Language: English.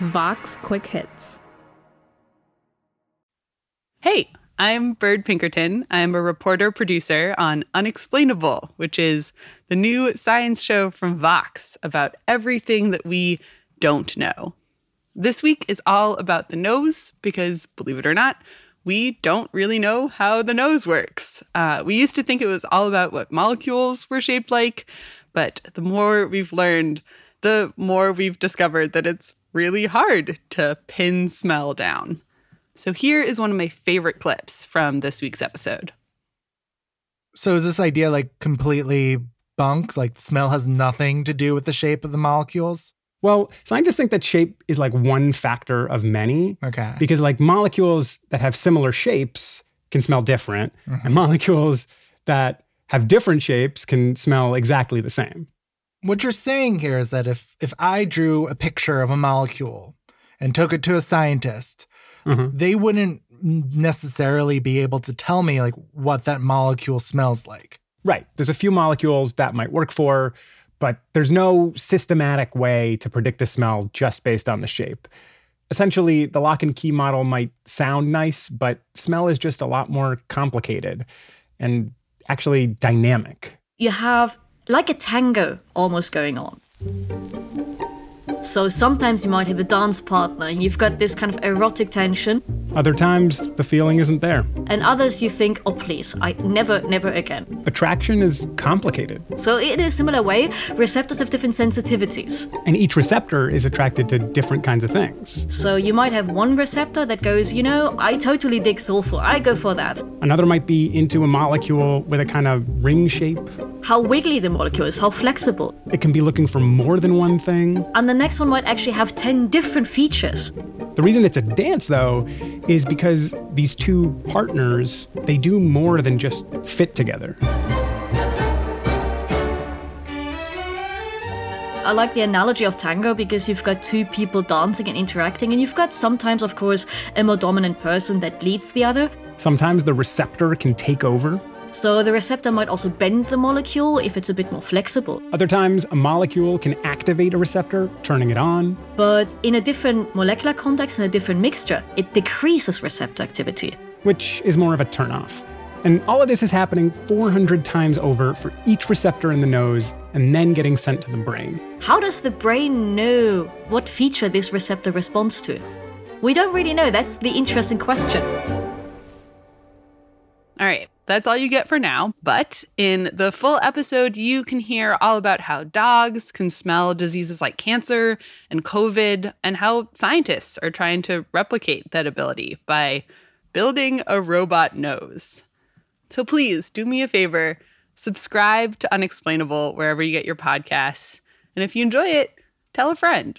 Vox Quick Hits. Hey, I'm Bird Pinkerton. I'm a reporter producer on Unexplainable, which is the new science show from Vox about everything that we don't know. This week is all about the nose because, believe it or not, we don't really know how the nose works. Uh, we used to think it was all about what molecules were shaped like, but the more we've learned, the more we've discovered that it's really hard to pin smell down. So here is one of my favorite clips from this week's episode. So is this idea like completely bunk? Like smell has nothing to do with the shape of the molecules? Well, scientists think that shape is like one factor of many. Okay. Because like molecules that have similar shapes can smell different, mm-hmm. and molecules that have different shapes can smell exactly the same. What you're saying here is that if if I drew a picture of a molecule and took it to a scientist, mm-hmm. they wouldn't necessarily be able to tell me like what that molecule smells like. Right. There's a few molecules that might work for, but there's no systematic way to predict a smell just based on the shape. Essentially, the lock and key model might sound nice, but smell is just a lot more complicated and actually dynamic. You have like a tango almost going on. So sometimes you might have a dance partner and you've got this kind of erotic tension. Other times the feeling isn't there. And others you think, oh please, I never, never again. Attraction is complicated. So in a similar way, receptors have different sensitivities. And each receptor is attracted to different kinds of things. So you might have one receptor that goes, you know, I totally dig sulfur, I go for that. Another might be into a molecule with a kind of ring shape. How wiggly the molecule is, how flexible. It can be looking for more than one thing. And the next one might actually have 10 different features. The reason it's a dance, though, is because these two partners, they do more than just fit together. I like the analogy of tango because you've got two people dancing and interacting, and you've got sometimes, of course, a more dominant person that leads the other. Sometimes the receptor can take over so the receptor might also bend the molecule if it's a bit more flexible. Other times, a molecule can activate a receptor, turning it on. But in a different molecular context and a different mixture, it decreases receptor activity. Which is more of a turnoff. And all of this is happening 400 times over for each receptor in the nose and then getting sent to the brain. How does the brain know what feature this receptor responds to? We don't really know. That's the interesting question. All right, that's all you get for now. But in the full episode, you can hear all about how dogs can smell diseases like cancer and COVID, and how scientists are trying to replicate that ability by building a robot nose. So please do me a favor subscribe to Unexplainable wherever you get your podcasts. And if you enjoy it, tell a friend.